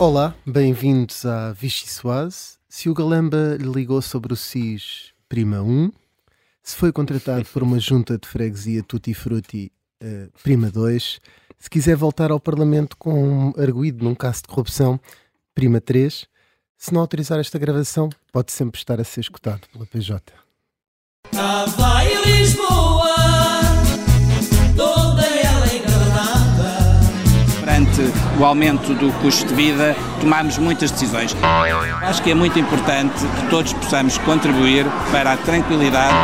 Olá, bem-vindos à Vichy Soise. Se o Galamba lhe ligou sobre o SIS Prima 1, se foi contratado por uma junta de freguesia Tutti Frutti uh, Prima 2, se quiser voltar ao Parlamento com um arguído num caso de corrupção, Prima 3, se não autorizar esta gravação, pode sempre estar a ser escutado pela PJ. Lisboa, o aumento do custo de vida, tomamos muitas decisões. Acho que é muito importante que todos possamos contribuir para a tranquilidade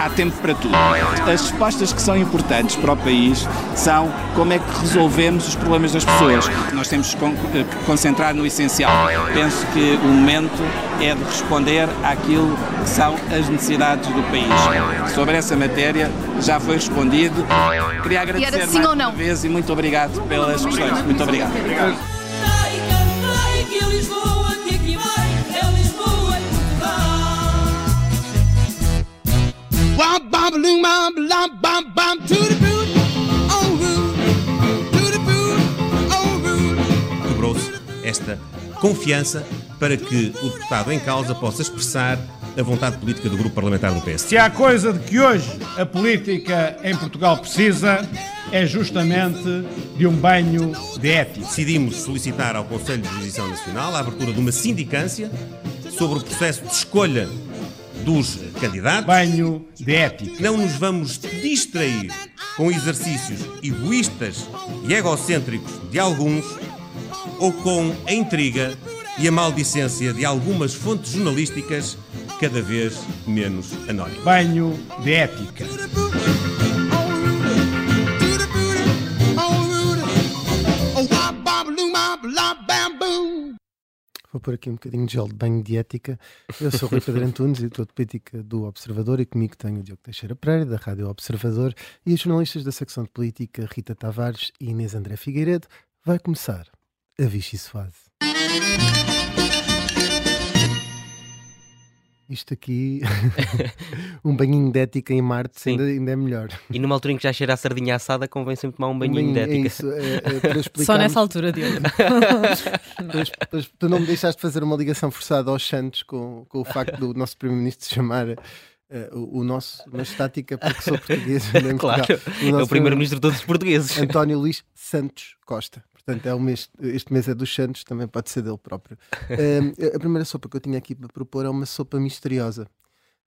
há tempo para tudo. As respostas que são importantes para o país são como é que resolvemos os problemas das pessoas. Nós temos que concentrar no essencial. Penso que o momento é de responder àquilo que são as necessidades do país. Sobre essa matéria já foi respondido. Queria agradecer mais uma vez e muito obrigado pelas questões. Muito obrigado. obrigado. Quebrou-se esta confiança para que o deputado em causa possa expressar a vontade política do grupo parlamentar do PS. Se há coisa de que hoje a política em Portugal precisa, é justamente de um banho de ética. Decidimos solicitar ao Conselho de Jurisdição Nacional a abertura de uma sindicância sobre o processo de escolha dos candidatos. Banho de ética. Não nos vamos distrair com exercícios egoístas e egocêntricos de alguns ou com a intriga e a maldicência de algumas fontes jornalísticas cada vez menos anónimas. Banho de ética. Vou pôr aqui um bocadinho de gel de banho de ética. Eu sou Rui Pedro Antunes, editor de política do Observador, e comigo tenho o Diogo Teixeira Pereira, da Rádio Observador, e os jornalistas da secção de política Rita Tavares e Inês André Figueiredo. Vai começar a Vichy Soase. Isto aqui, um banhinho de ética em Marte ainda, ainda, é melhor. E numa altura em que já cheira a sardinha assada, convém sempre tomar um banhinho, um banhinho de ética. É isso, é, é. Só nessa altura, Diogo. tu não me deixaste fazer uma ligação forçada aos Santos com, com o facto do nosso Primeiro-Ministro se chamar Uh, o, o, nosso, na estática, porque sou português. claro, o é o primeiro-ministro de todos os portugueses. António Luís Santos Costa. Portanto, é o mês, este mês é dos Santos, também pode ser dele próprio. Uh, a primeira sopa que eu tinha aqui para propor é uma sopa misteriosa.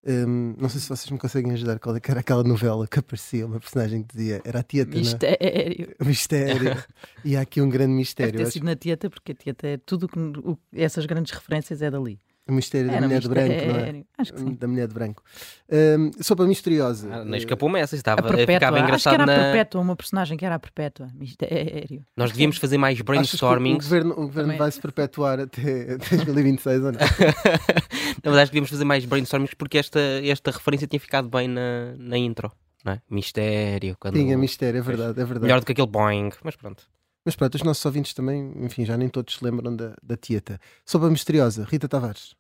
Um, não sei se vocês me conseguem ajudar. Qual é era aquela novela que aparecia, uma personagem que dizia era a Tieta, é? Mistério. Não? Mistério. e há aqui um grande mistério. Deve ter sido na Tieta, porque a Tieta é tudo que o, essas grandes referências é dali. O mistério Era da mulher mistério, de branco, não é? Acho que sim. Da mulher de branco. Um, sopa misteriosa. Ah, nem escapou-me essa, estava, a ficava engraçado Acho que era na... a Perpétua, uma personagem que era a Perpétua. Mistério. Nós devíamos fazer mais brainstormings. O governo, o governo vai se perpetuar até 2026 ou não? na verdade, devíamos fazer mais brainstormings porque esta, esta referência tinha ficado bem na, na intro. Não é? Mistério. Quando... Tinha mistério, é verdade, é verdade. Melhor do que aquele boing, mas pronto. Mas pronto, os nossos ouvintes também, enfim, já nem todos se lembram da, da Tieta. Sopa misteriosa, Rita Tavares.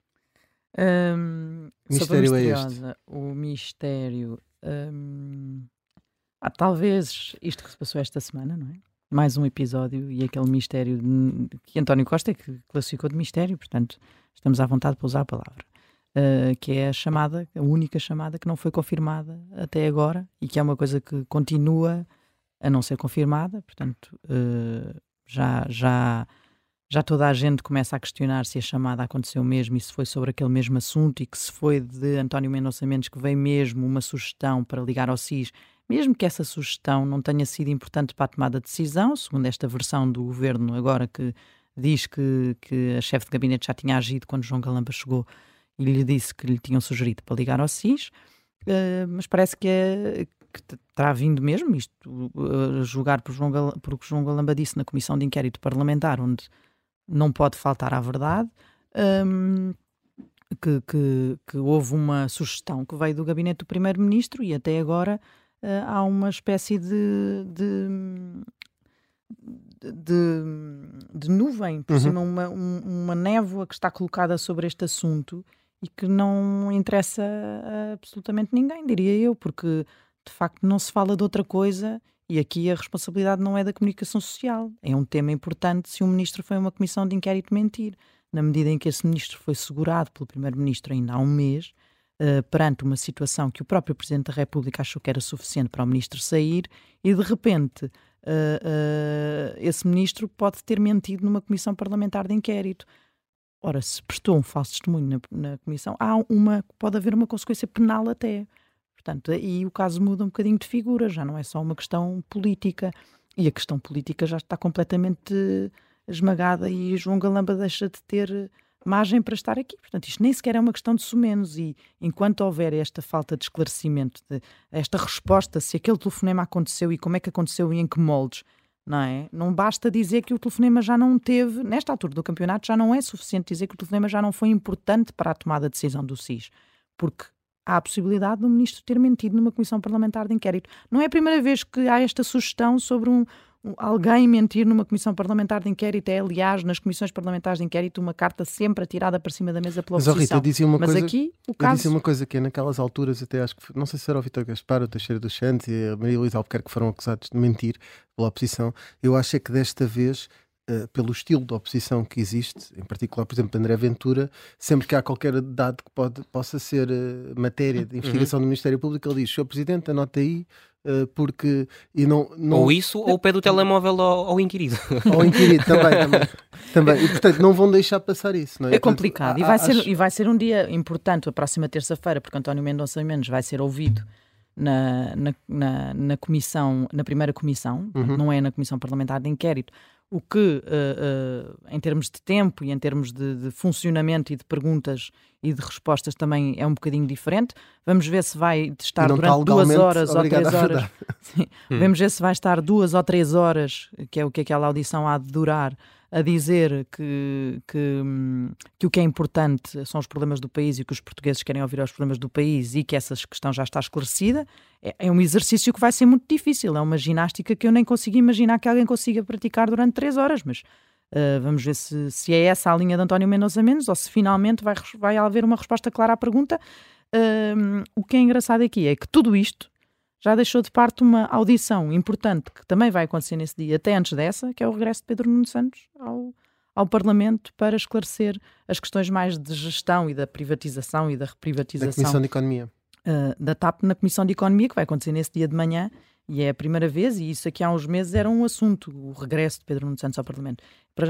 Um, mistério é este? O mistério. Um, ah, talvez isto que se passou esta semana, não é? Mais um episódio e aquele mistério que António Costa é que classificou de mistério, portanto, estamos à vontade para usar a palavra. Uh, que é a chamada, a única chamada que não foi confirmada até agora e que é uma coisa que continua a não ser confirmada, portanto, uh, já, já já toda a gente começa a questionar se a chamada aconteceu mesmo e se foi sobre aquele mesmo assunto e que se foi de António Mendonça Mendes que veio mesmo uma sugestão para ligar ao SIS, mesmo que essa sugestão não tenha sido importante para a tomada de decisão, segundo esta versão do governo agora que diz que, que a chefe de gabinete já tinha agido quando João Galamba chegou e lhe disse que lhe tinham sugerido para ligar ao SIS, uh, mas parece que é, que terá vindo mesmo, isto uh, julgar por, João Gal, por o que João Galamba disse na comissão de inquérito parlamentar, onde não pode faltar à verdade. Um, que, que, que, houve uma sugestão que veio do gabinete do primeiro-ministro e até agora uh, há uma espécie de, de, de, de nuvem, por uhum. cima, uma, um, uma névoa que está colocada sobre este assunto e que não interessa a absolutamente ninguém, diria eu, porque de facto não se fala de outra coisa E aqui a responsabilidade não é da comunicação social. É um tema importante se um ministro foi a uma comissão de inquérito mentir. Na medida em que esse ministro foi segurado pelo primeiro-ministro ainda há um mês, uh, perante uma situação que o próprio Presidente da República achou que era suficiente para o ministro sair, e de repente uh, uh, esse ministro pode ter mentido numa comissão parlamentar de inquérito. Ora, se prestou um falso testemunho na, na comissão, há uma, pode haver uma consequência penal até. Portanto, aí o caso muda um bocadinho de figura, já não é só uma questão política. E a questão política já está completamente esmagada e João Galamba deixa de ter margem para estar aqui. Portanto, isto nem sequer é uma questão de sumenos e enquanto houver esta falta de esclarecimento, de, esta resposta, se aquele telefonema aconteceu e como é que aconteceu e em que moldes, não é? Não basta dizer que o telefonema já não teve, nesta altura do campeonato, já não é suficiente dizer que o telefonema já não foi importante para a tomada de decisão do SIS, porque há a possibilidade do ministro ter mentido numa comissão parlamentar de inquérito. Não é a primeira vez que há esta sugestão sobre um, alguém mentir numa comissão parlamentar de inquérito é, aliás, nas comissões parlamentares de inquérito, uma carta sempre atirada para cima da mesa pela oposição. Mas, oh, Rita, dizia uma Mas coisa, aqui, o caso... Eu dizia uma coisa que é naquelas alturas, até acho que, não sei se era o Vitor Gaspar, o Teixeira dos Santos e a Maria Luísa Albuquerque que foram acusados de mentir pela oposição. Eu acho é que desta vez Uh, pelo estilo de oposição que existe, em particular, por exemplo, André Ventura, sempre que há qualquer dado que pode, possa ser uh, matéria de uhum. investigação uhum. do Ministério Público, ele diz: Sr. Presidente, anota aí eh, porque e não, não, ou isso ou pede o telemóvel ao, ao inquirido ao inquirido também, também, também e portanto não vão deixar passar isso não é? é complicado portanto, e, vai ser, acho... e vai ser um dia importante a próxima terça-feira porque António Mendonça Mendes vai ser ouvido na, na, na, na comissão na primeira comissão uhum. não é na comissão parlamentar de inquérito o que, uh, uh, em termos de tempo e em termos de, de, funcionamento e de perguntas e de respostas, também é um bocadinho diferente. Vamos ver se vai estar durante duas horas ou três horas. hum. Vamos ver se vai estar duas ou três horas, que é o que aquela audição há de durar, a dizer que, que, que, o que é importante são os problemas do país e que os portugueses querem ouvir os problemas do país e que essa questão já está esclarecida, é, é, um exercício que vai ser muito difícil. É uma ginástica que eu nem consigo imaginar que alguém consiga praticar durante três horas, mas uh, vamos ver se, se é essa a linha de António Mendonça Mendes ou se finalmente vai, vai haver uma resposta clara à pergunta. Uh, o que é engraçado aqui é que tudo isto já deixou de parte uma audição importante que também vai acontecer nesse dia, até antes dessa, que é o regresso de Pedro Nuno Santos ao, ao Parlamento para esclarecer as questões mais de gestão e da privatização e da reprivatização. Da Comissão de Economia. Uh, da TAP na Comissão de Economia, que vai acontecer nesse dia de manhã, e é a primeira vez, e isso aqui há uns meses era um assunto, o regresso de Pedro Nuno Santos ao Parlamento.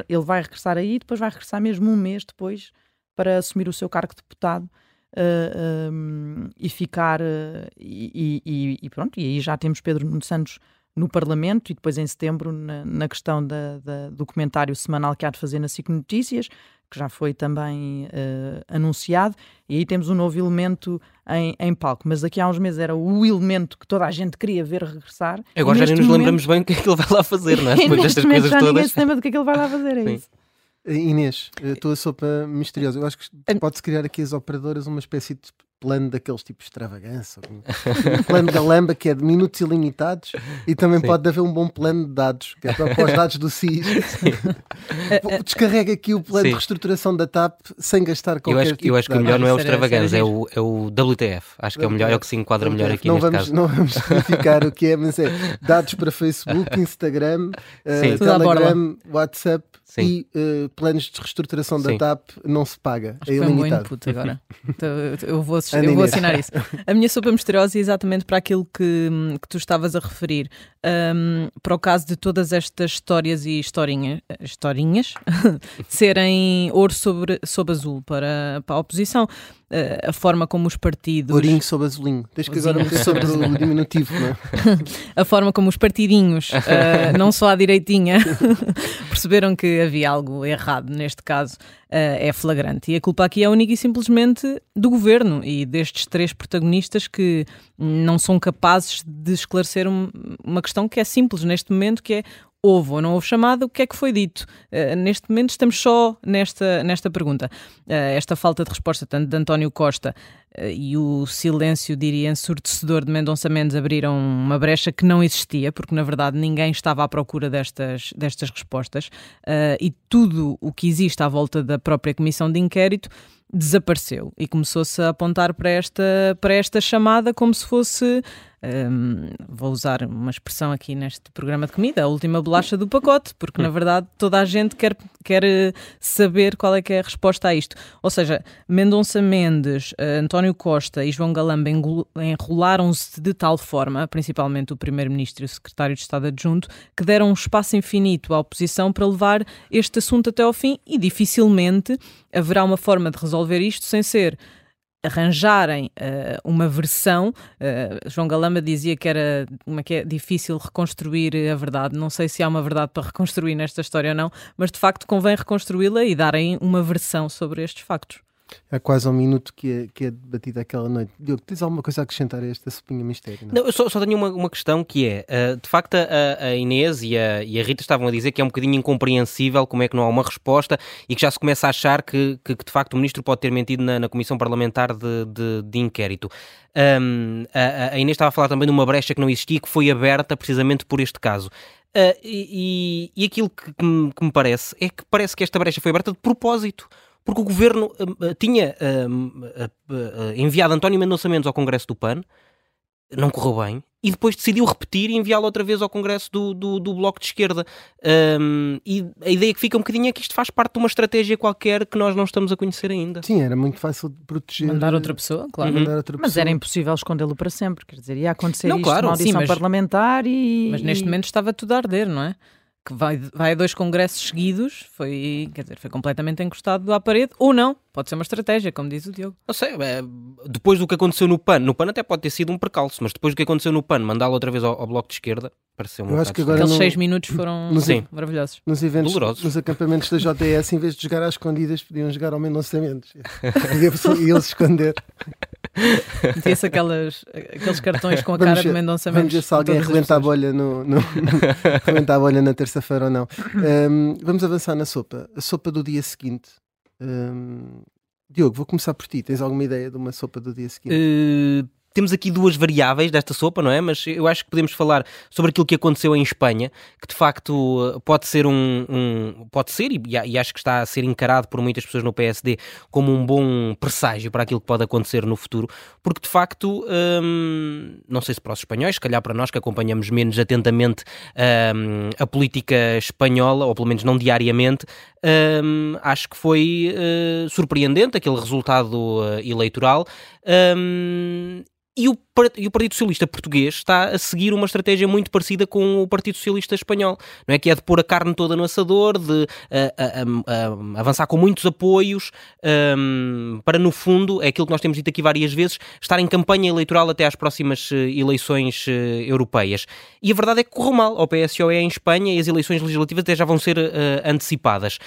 Ele vai regressar aí, depois vai regressar mesmo um mês depois para assumir o seu cargo de deputado uh, um, e ficar. Uh, e, e, e, pronto, e aí já temos Pedro Nuno Santos no Parlamento e depois em setembro na, na questão da, da, do comentário semanal que há de fazer na SIC Notícias, que já foi também uh, anunciado, e aí temos um novo elemento em, em, palco. Mas daqui a uns meses era o elemento que toda a gente queria ver regressar. Agora já nem nos momento... lembramos bem o que é que ele vai lá fazer, não é? Depois destas coisas já todas. Ninguém se lembra do que é que ele vai lá fazer, é Sim. isso. Inês, a tua sopa misteriosa. Eu acho que pode-se criar aqui as operadoras uma espécie de plano daqueles tipos de extravagância, um plano da Lamba que é de minutos ilimitados e também Sim. pode haver um bom plano de dados, que é para, os dados do SIS. Descarrega aqui o plano Sim. de reestruturação da TAP sem gastar qualquer eu acho, tipo Eu acho que o melhor não é o extravagância, é o, é o WTF. Acho que é o melhor, é o que se enquadra melhor aqui não neste vamos, caso. Não vamos verificar o que é, mas é dados para Facebook, Instagram, uh, Telegram, WhatsApp Sim. e uh, planos de reestruturação da TAP não se paga. Acho é ilimitado. Um input agora. Então, eu vou eu vou assinar isso. A minha sopa misteriosa é exatamente para aquilo que, que tu estavas a referir. Um, para o caso de todas estas histórias e historinha, historinhas serem ouro sobre, sobre azul para, para a oposição. Uh, a forma como os partidos. Ourinho sobre azulinho. Tens que agora sobre o diminutivo, não é? a forma como os partidinhos, uh, não só à direitinha, perceberam que havia algo errado neste caso uh, é flagrante. E a culpa aqui é única e simplesmente do governo e destes três protagonistas que não são capazes de esclarecer um, uma questão que é simples neste momento, que é houve ou não houve chamada, o que é que foi dito? Uh, neste momento estamos só nesta, nesta pergunta. Uh, esta falta de resposta tanto de António Costa eh, e o silêncio, diria, ensurdecedor de Mendonça Mendes abriram uma brecha que não existia, porque na verdade ninguém estava à procura destas, destas respostas uh, e tudo o que existe à volta da própria comissão de inquérito desapareceu e começou-se a apontar para esta, para esta chamada como se fosse um, vou usar uma expressão aqui neste programa de comida, a última bolacha do pacote, porque na verdade toda a gente quer, quer eh, saber qual é que é a resposta a isto. Ou seja, Mendonça Mendes, uh, António Costa e João Galamba enrolaram-se de tal forma, principalmente o Primeiro-Ministro e o Secretário de Estado Adjunto, que deram um espaço infinito à oposição para levar este assunto até ao fim e dificilmente haverá uma forma de resolver isto sem ser arranjarem uh, uma versão. Uh, João Galamba dizia que era como é que é, difícil reconstruir a verdade. Não sei se há uma verdade para reconstruir nesta história ou não, mas de facto convém reconstruí-la e darem uma versão sobre estes factos. Há quase um minuto que é, que é debatida aquela noite. Diogo, tens alguma coisa a acrescentar a esta sopinha mistério? Não, não eu só, só, tenho uma, uma questão que é, uh, de facto a, a Inês e a, e a, Rita estavam a dizer que é um bocadinho incompreensível como é que não há uma resposta e que já se começa a achar que, que, que de facto o Ministro pode ter mentido na, na Comissão Parlamentar de, de, de Inquérito. Um, a, a, Inês estava a falar também de uma brecha que não existia que foi aberta precisamente por este caso. Uh, e, e, aquilo que, que, me, que me parece é que parece que esta brecha foi aberta de propósito porque o governo uh, tinha uh, enviado António Mendonça Mendes ao Congresso do PAN, não correu bem, e depois decidiu repetir e enviá-lo outra vez ao Congresso do, do, do Bloco de Esquerda. Um, e a ideia que fica um bocadinho é que isto faz parte de uma estratégia qualquer que nós não estamos a conhecer ainda. Sim, era muito fácil de proteger. Mandar outra pessoa, claro. Uhum. Outra mas era impossível escondê-lo para sempre, quer dizer, ia acontecer não, isto claro, uma audição sim, mas, parlamentar e... Mas neste momento estava tudo a arder, não é? Que vai, vai a dois congressos seguidos, foi, quer dizer, foi completamente encostado à parede, ou não, pode ser uma estratégia, como diz o Diogo. Não sei, é, depois do que aconteceu no PAN, no PAN até pode ter sido um percalço, mas depois do que aconteceu no PAN, mandá-lo outra vez ao, ao Bloco de Esquerda, pareceu um Eu acho que agora Aqueles no, seis minutos foram nos, sim, maravilhosos. Nos eventos, Dolorosos. nos acampamentos da JTS, em vez de jogar às escondidas, podiam jogar ao menos lançamentos. e eles esconder. Metia-se aquelas, aqueles cartões com a vamos cara ver, de Mendonça Vamos ver se alguém rebenta a bolha, no, no, a bolha na terça-feira ou não. Um, vamos avançar na sopa. A sopa do dia seguinte. Um, Diogo, vou começar por ti. Tens alguma ideia de uma sopa do dia seguinte? Uh, temos aqui duas variáveis desta sopa, não é? Mas eu acho que podemos falar sobre aquilo que aconteceu em Espanha, que de facto pode ser um. um pode ser, e, e, acho que está a ser encarado por muitas pessoas no PSD como um bom presságio para aquilo que pode acontecer no futuro, porque de facto, hum, não sei se para os espanhóis, se calhar para nós que acompanhamos menos atentamente hum, a política espanhola, ou pelo menos não diariamente, hum, acho que foi uh, surpreendente aquele resultado uh, eleitoral. Um, e o, e o Partido Socialista Português está a seguir uma estratégia muito parecida com o Partido Socialista Espanhol, não é? Que é de pôr a carne toda no assador, de uh, uh, uh, avançar com muitos apoios, um, para no fundo, é aquilo que nós temos dito aqui várias vezes, estar em campanha eleitoral até às próximas eh, eleições eh, europeias. E a verdade é que correu mal ao PSOE em Espanha e as eleições legislativas até já vão ser eh, antecipadas.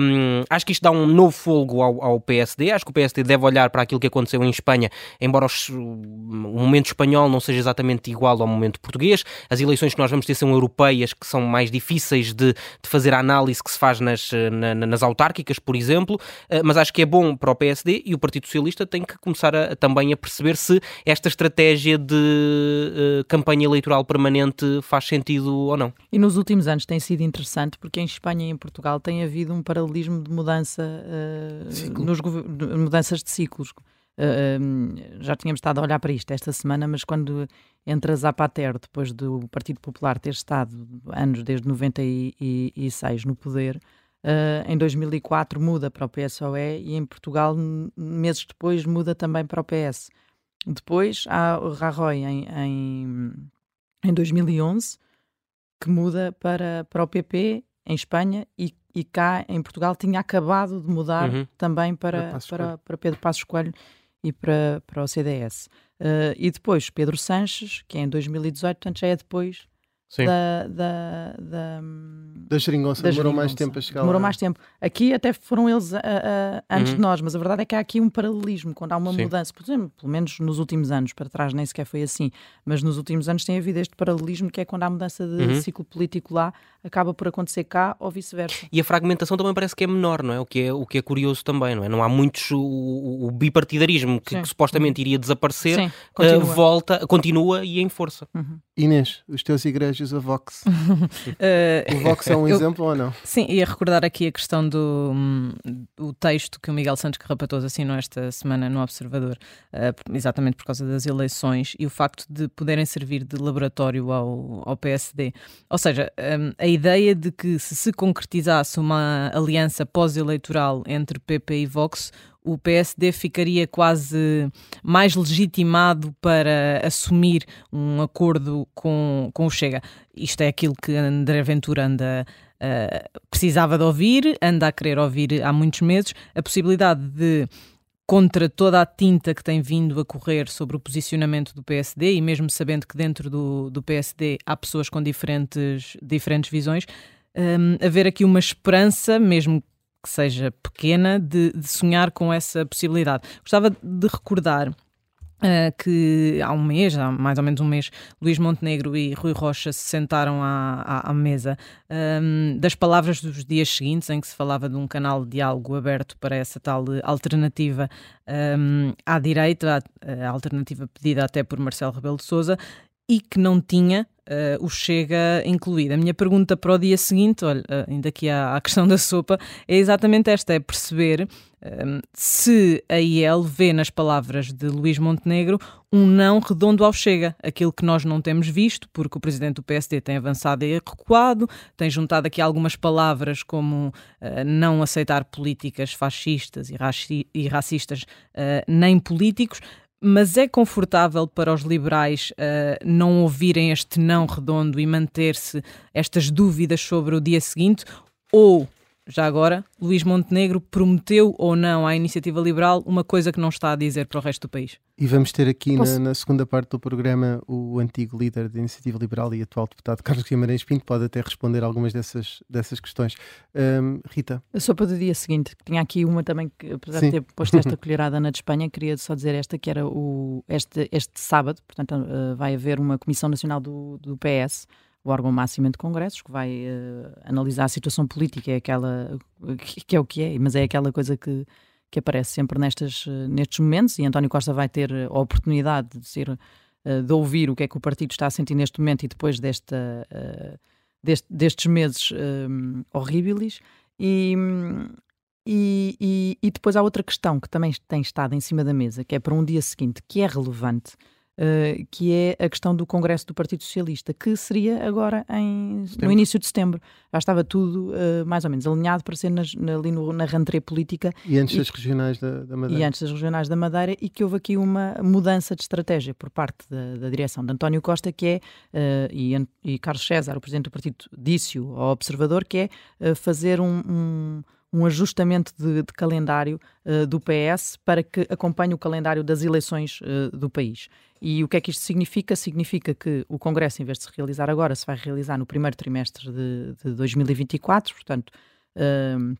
Um, acho que isto dá um novo folgo ao, ao PSD, acho que o PSD deve olhar para aquilo que aconteceu em Espanha, embora os o momento espanhol não seja exatamente igual ao momento português. As eleições que nós vamos ter são europeias, que são mais difíceis de, de fazer a análise que se faz nas, na, nas autárquicas, por exemplo, eh, mas acho que é bom para o PSD e o Partido Socialista tem que começar a, também a perceber se esta estratégia de uh, campanha eleitoral permanente faz sentido ou não. E nos últimos anos tem sido interessante porque em Espanha e em Portugal tem havido um paralelismo de mudança, uh, nos, mudanças de ciclos. Uh, já tínhamos estado a olhar para isto esta semana, mas quando entra Zapatero, depois do Partido Popular ter estado anos desde 96 no poder, uh, em 2004 muda para o PSOE e em Portugal, meses depois, muda também para o PS. Depois há o Rajoy em, em, em 2011, que muda para, para o PP em Espanha e, e cá em Portugal tinha acabado de mudar uhum. também para, para, para, para Pedro Passos Coelho e para, para o CDS. Uh, e depois Pedro Sanches, que é em 2018, portanto já é depois da, da, da, da geringonça. Da demorou mais tempo a chegar Demorou lá. mais tempo. Aqui até foram eles a, a, antes uhum. de nós, mas a verdade é que há aqui um paralelismo. Quando há uma Sim. mudança, por exemplo, pelo menos nos últimos anos, para trás nem sequer foi assim, mas nos últimos anos tem havido este paralelismo que é quando há mudança de uhum. ciclo político lá, acaba por acontecer cá ou vice-versa. E a fragmentação também parece que é menor, não é? O que é, o que é curioso também, não é? Não há muitos. O, o bipartidarismo que, que, supostamente iria desaparecer Sim, continua. Uh, volta, continua e em força. Uhum. Inês, os teus igrejas, a Vox. uh, o Vox é um eu, exemplo ou não? Sim, ia recordar aqui a questão do um, o texto que o Miguel Santos Carrapatoso assinou esta semana no Observador, uh, exatamente por causa das eleições e o facto de poderem servir de laboratório ao, ao PSD. Ou seja, um, a ideia de que se se concretizasse uma aliança pós-eleitoral entre PP e Vox, o PSD ficaria quase mais legitimado para assumir um acordo com, com o Chega. Isto é aquilo que André Ventura anda. Uh, precisava de ouvir, anda a querer ouvir há muitos meses, a possibilidade de contra toda a tinta que tem vindo a correr sobre o posicionamento do PSD e mesmo sabendo que dentro do, do PSD há pessoas com diferentes, diferentes visões, um, haver aqui uma esperança, mesmo que seja pequena, de, de sonhar com essa possibilidade. Gostava de recordar Uh, que há um mês, há mais ou menos um mês, Luís Montenegro e Rui Rocha se sentaram à, à, à mesa um, das palavras dos dias seguintes, em que se falava de um canal de diálogo aberto para essa tal alternativa um, à direita, a, a alternativa pedida até por Marcelo Rebelo de Souza, e que não tinha uh, o Chega incluído. A minha pergunta para o dia seguinte, olha, uh, ainda aqui à, à, questão da sopa, é exatamente esta: é perceber uh, se a IEL vê nas palavras de Luís Montenegro um não redondo ao Chega, aquilo que nós não temos visto, porque o presidente do PSD tem avançado e recuado, tem juntado aqui algumas palavras como não aceitar políticas fascistas e, raci e racistas, nem políticos mas é confortável para os liberais uh, não ouvirem este não redondo e manter-se estas dúvidas sobre o dia seguinte? Ou, já agora, Luís Montenegro prometeu ou não à iniciativa liberal uma coisa que não está a dizer para o resto do país? E vamos ter aqui na, na, segunda parte do programa o antigo líder da Iniciativa Liberal e atual deputado Carlos Guimarães Pinto, pode até responder algumas dessas, dessas questões. Um, Rita? A sopa do dia seguinte, tinha aqui uma também que, apesar Sim. de ter posto esta colherada na de Espanha, queria só dizer esta, que era o, este, este sábado, portanto uh, vai haver uma Comissão Nacional do, do PS, o órgão máximo de congressos, que vai uh, analisar a situação política, é aquela, que, é o que é, mas é aquela coisa que que aparece sempre nestes, eh, nestes momentos e António Costa vai ter a oportunidade de, ser, eh, de ouvir o que é que o partido está a sentir neste momento e depois desta, deste, destes meses horríveis. E, e, e, e, depois há outra questão que também tem estado em cima da mesa, que é para um dia seguinte, que é relevante, uh, que é a questão do Congresso do Partido Socialista, que seria agora em, no início de setembro. Já estava tudo uh, mais ou menos alinhado para ser nas, na, ali no, na rentrée política. E antes e, das regionais da, da, Madeira. E antes das regionais da Madeira, e que houve aqui uma mudança de estratégia por parte da, da direção de António Costa, que é, uh, e, e, Carlos César, o presidente do partido, disse-o ao observador, que é fazer um, um um ajustamento de, de calendário uh, do PS para que acompanhe o calendário das eleições uh, do país. E o que é que isto significa? Significa que o Congresso, em vez de se realizar agora, se vai realizar no primeiro trimestre de, de 2024, portanto, uh,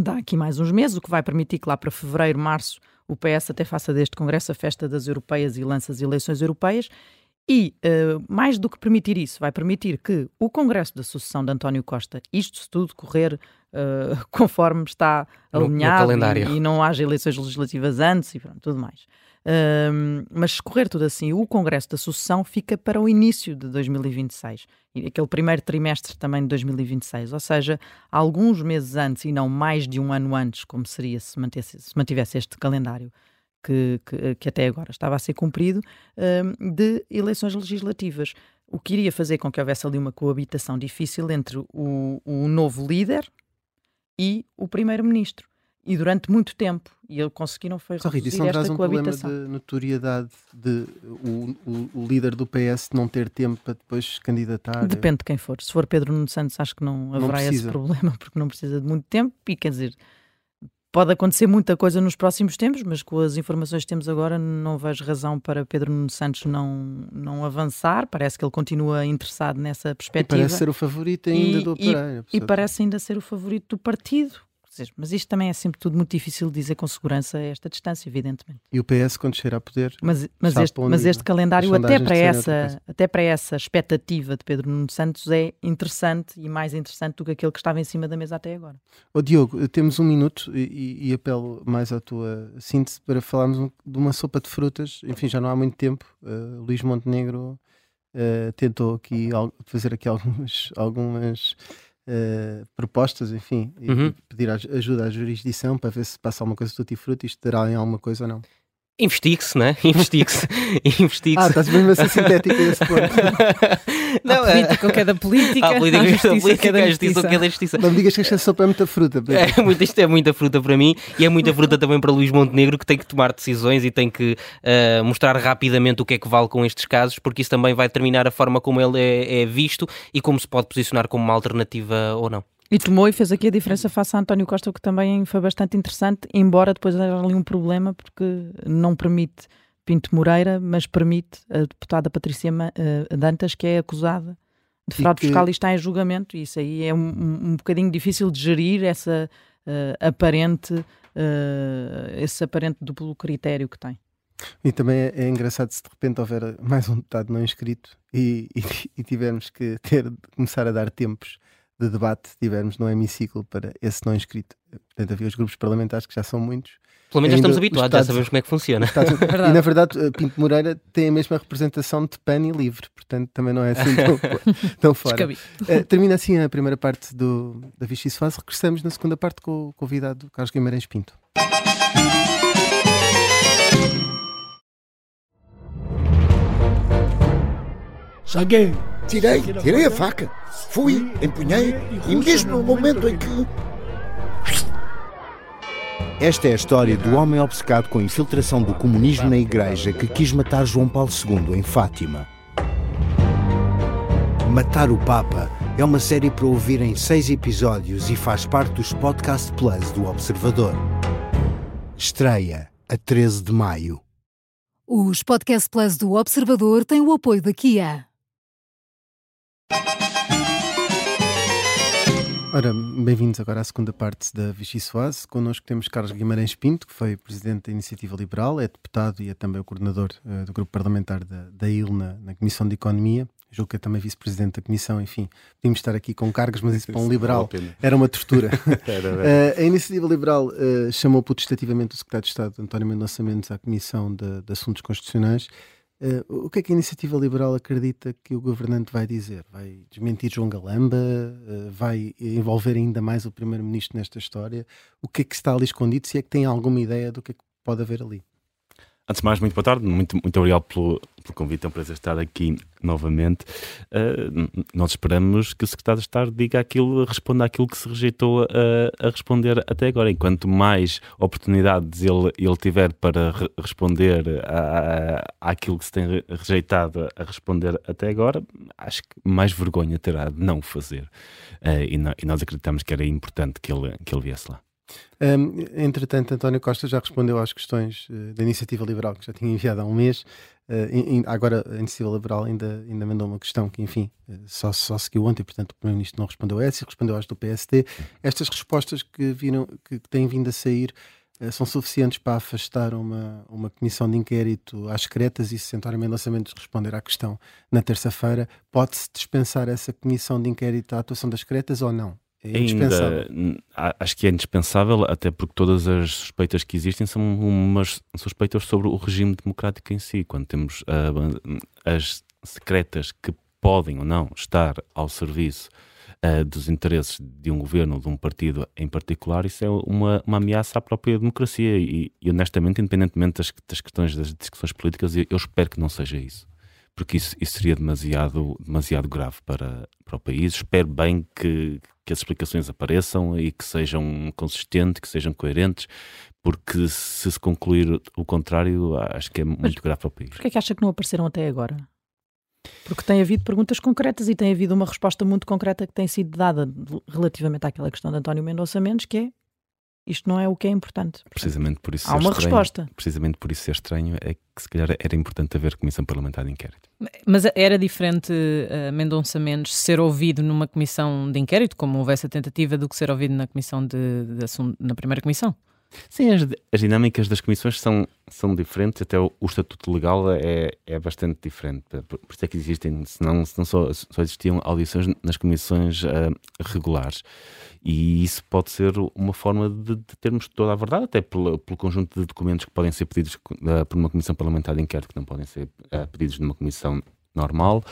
dá aqui mais uns meses, o que vai permitir que lá para fevereiro, março, o PS até faça deste Congresso a festa das europeias e lança as eleições europeias. E, uh, mais do que permitir isso, vai permitir que o Congresso da Sucessão de António Costa, isto se tudo correr uh, conforme está alinhado no, no e, e, não haja eleições legislativas antes e pronto, tudo mais. Uh, mas se correr tudo assim, o Congresso da Sucessão fica para o início de 2026, e aquele primeiro trimestre também de 2026, ou seja, alguns meses antes e não mais de um ano antes, como seria se, mantesse, se mantivesse este calendário que, que, que, até agora estava a ser cumprido, uh, de eleições legislativas. O que iria fazer com que houvesse ali uma coabitação difícil entre o, o novo líder e o primeiro-ministro e durante muito tempo. E eles conseguiram foi Só, Rita, isso não traz um problema de notoriedade de o, o, o, líder do PS não ter tempo para depois candidatar? Depende de quem for. Se for Pedro Nuno Santos, acho que não haverá não esse problema, porque não precisa de muito tempo e quer dizer pode acontecer muita coisa nos próximos tempos, mas com as informações que temos agora, não vejo razão para Pedro Nuno Santos não, não avançar. Parece que ele continua interessado nessa perspectiva. E parece ser o favorito ainda e, do. E, e parece ainda ser o favorito do partido mas isto também é sempre tudo muito difícil de dizer com segurança a esta distância, evidentemente. E o PS, quando chegar a poder. Mas, mas, este, mas este calendário, até para, essa, até para essa expectativa de Pedro Nuno Santos, é interessante e mais interessante do que aquele que estava em cima da mesa até agora. Oh, Diogo, temos um minuto e, e apelo mais à tua síntese para falarmos de uma sopa de frutas. Enfim, já não há muito tempo. Uh, Luís Montenegro uh, tentou aqui fazer aqui algumas. algumas Uh, propostas, enfim, uhum. e pedir ajuda à jurisdição para ver se passa alguma coisa tutti frutti, isto terá em alguma coisa ou não. Investigue-se, né? Investigue-se. Investigue ah, estás mesmo a ser sintética esse ponto. não, a política, o que é da política. A política, a justiça, a política, a justiça, o que é da justiça. Não me digas que esta sopa é muita fruta. É, muito, isto é muita fruta para mim e é muita fruta também para Luís Montenegro, que tem que tomar decisões e tem que uh, mostrar rapidamente o que é que vale com estes casos, porque isso também vai determinar a forma como ele é, é visto e como se pode posicionar como uma alternativa ou não. E tomou e fez aqui a diferença face a António Costa, o que também foi bastante interessante, embora depois haja ali um problema, porque não permite Pinto Moreira, mas permite a deputada Patrícia eh, Dantas, que é acusada de fraude que... fiscal e está em julgamento. E isso aí é um, um bocadinho difícil de gerir, essa uh, aparente, uh, esse aparente duplo critério que tem. E também é, é, engraçado se de repente houver mais um deputado não inscrito e, e, e tivermos que ter, começar a dar tempos de debate tivermos no hemiciclo para esse não inscrito. Portanto, havia os grupos parlamentares que já são muitos. Pelo menos já estamos habituados, Estados, já sabemos como é que funciona. Estados, e na verdade, eh, Pinto Moreira tem a mesma representação de PAN e livre, portanto também não é assim tão, tão fora. Uh, termina assim a primeira parte do, da Vichy Fase. Regressamos na segunda parte com o convidado Carlos Guimarães Pinto. Saguei. Tirei, tirei a faca. Fui, empunhei e mesmo no momento em que. Esta é a história do homem obcecado com a infiltração do comunismo na igreja que quis matar João Paulo II em Fátima. Matar o Papa é uma série para ouvir em seis episódios e faz parte dos Podcast Plus do Observador. Estreia a 13 de maio. Os Podcast Plus do Observador têm o apoio da Kia. Ora, bem-vindos agora à segunda parte da Vichy Soase. Connosco temos Carlos Guimarães Pinto, que foi presidente da Iniciativa Liberal, é deputado e é também o coordenador uh, do grupo parlamentar da, da IL na, na Comissão de Economia. Julgo que é também vice-presidente da Comissão, enfim, podíamos estar aqui com cargos, mas isso para um liberal era uma tortura. uh, a Iniciativa Liberal uh, chamou putestativamente o secretário de Estado, António Mendonça Mendes, à Comissão de, de Assuntos Constitucionais Uh, o que é que a iniciativa liberal acredita que o governante vai dizer? Vai desmentir João Galamba? Uh, vai envolver ainda mais o primeiro-ministro nesta história? O que é que está ali escondido? Se é que tem alguma ideia do que é que pode haver ali? Antes de mais, muito boa tarde, muito, muito obrigado pelo, pelo convite, é um prazer estar aqui novamente. Uh, nós esperamos que o Secretário de Estado diga aquilo, responda aquilo que se rejeitou a, a responder até agora. Enquanto mais oportunidades ele, ele tiver para re responder àquilo que se tem rejeitado a responder até agora, acho que mais vergonha terá de não fazer. Uh, e, e nós acreditamos que era importante que ele, que ele viesse lá. Um, entretanto, António Costa já respondeu às questões uh, da Iniciativa Liberal, que já tinha enviado há um mês. Uh, in, agora, a Iniciativa Liberal ainda, ainda mandou uma questão que, enfim, uh, só, só seguiu ontem, portanto, o Primeiro-Ministro não respondeu a essa e respondeu às do PST. Estas respostas que, viram, que, que têm vindo a sair são suficientes para afastar uma, uma comissão de inquérito às secretas e se António Mendonça Mendes responder à questão na terça-feira, pode-se dispensar essa comissão de inquérito à atuação das secretas ou não? É Ainda, acho que é indispensável, até porque todas as suspeitas que existem são umas suspeitas sobre o regime democrático em si. Quando temos uh, as secretas que podem ou não estar ao serviço uh, dos interesses de um governo ou de um partido em particular, isso é uma, uma ameaça à própria democracia. E, e honestamente, independentemente das, das, questões das discussões políticas, eu, eu espero que não seja isso porque isso, isso, seria demasiado, demasiado grave para, para o país. Espero bem que, que as explicações apareçam e que sejam consistentes, que sejam coerentes, porque se se concluir o contrário, acho que é muito Mas grave para o país. Porquê é que acha que não apareceram até agora? Porque tem havido perguntas concretas e tem havido uma resposta muito concreta que tem sido dada relativamente àquela questão de António Mendonça Mendes, que é isto não é o que é importante. Portanto, precisamente por isso há uma estranho, resposta. Precisamente por isso ser estranho é que se calhar era importante haver comissão parlamentar de inquérito. Mas era diferente uh, Mendonça Mendes ser ouvido numa comissão de inquérito, como houvesse a tentativa, do que ser ouvido na comissão de, de, de na primeira comissão? Sim, as, as, dinâmicas das comissões são, são diferentes, até o, o estatuto legal é, é bastante diferente. Por, por isso é que existem, senão, senão só, só existiam audições nas comissões uh, regulares. E isso pode ser uma forma de, de, termos toda a verdade, até pelo, pelo conjunto de documentos que podem ser pedidos uh, por uma comissão parlamentar de inquérito, que não podem ser uh, pedidos numa comissão normal,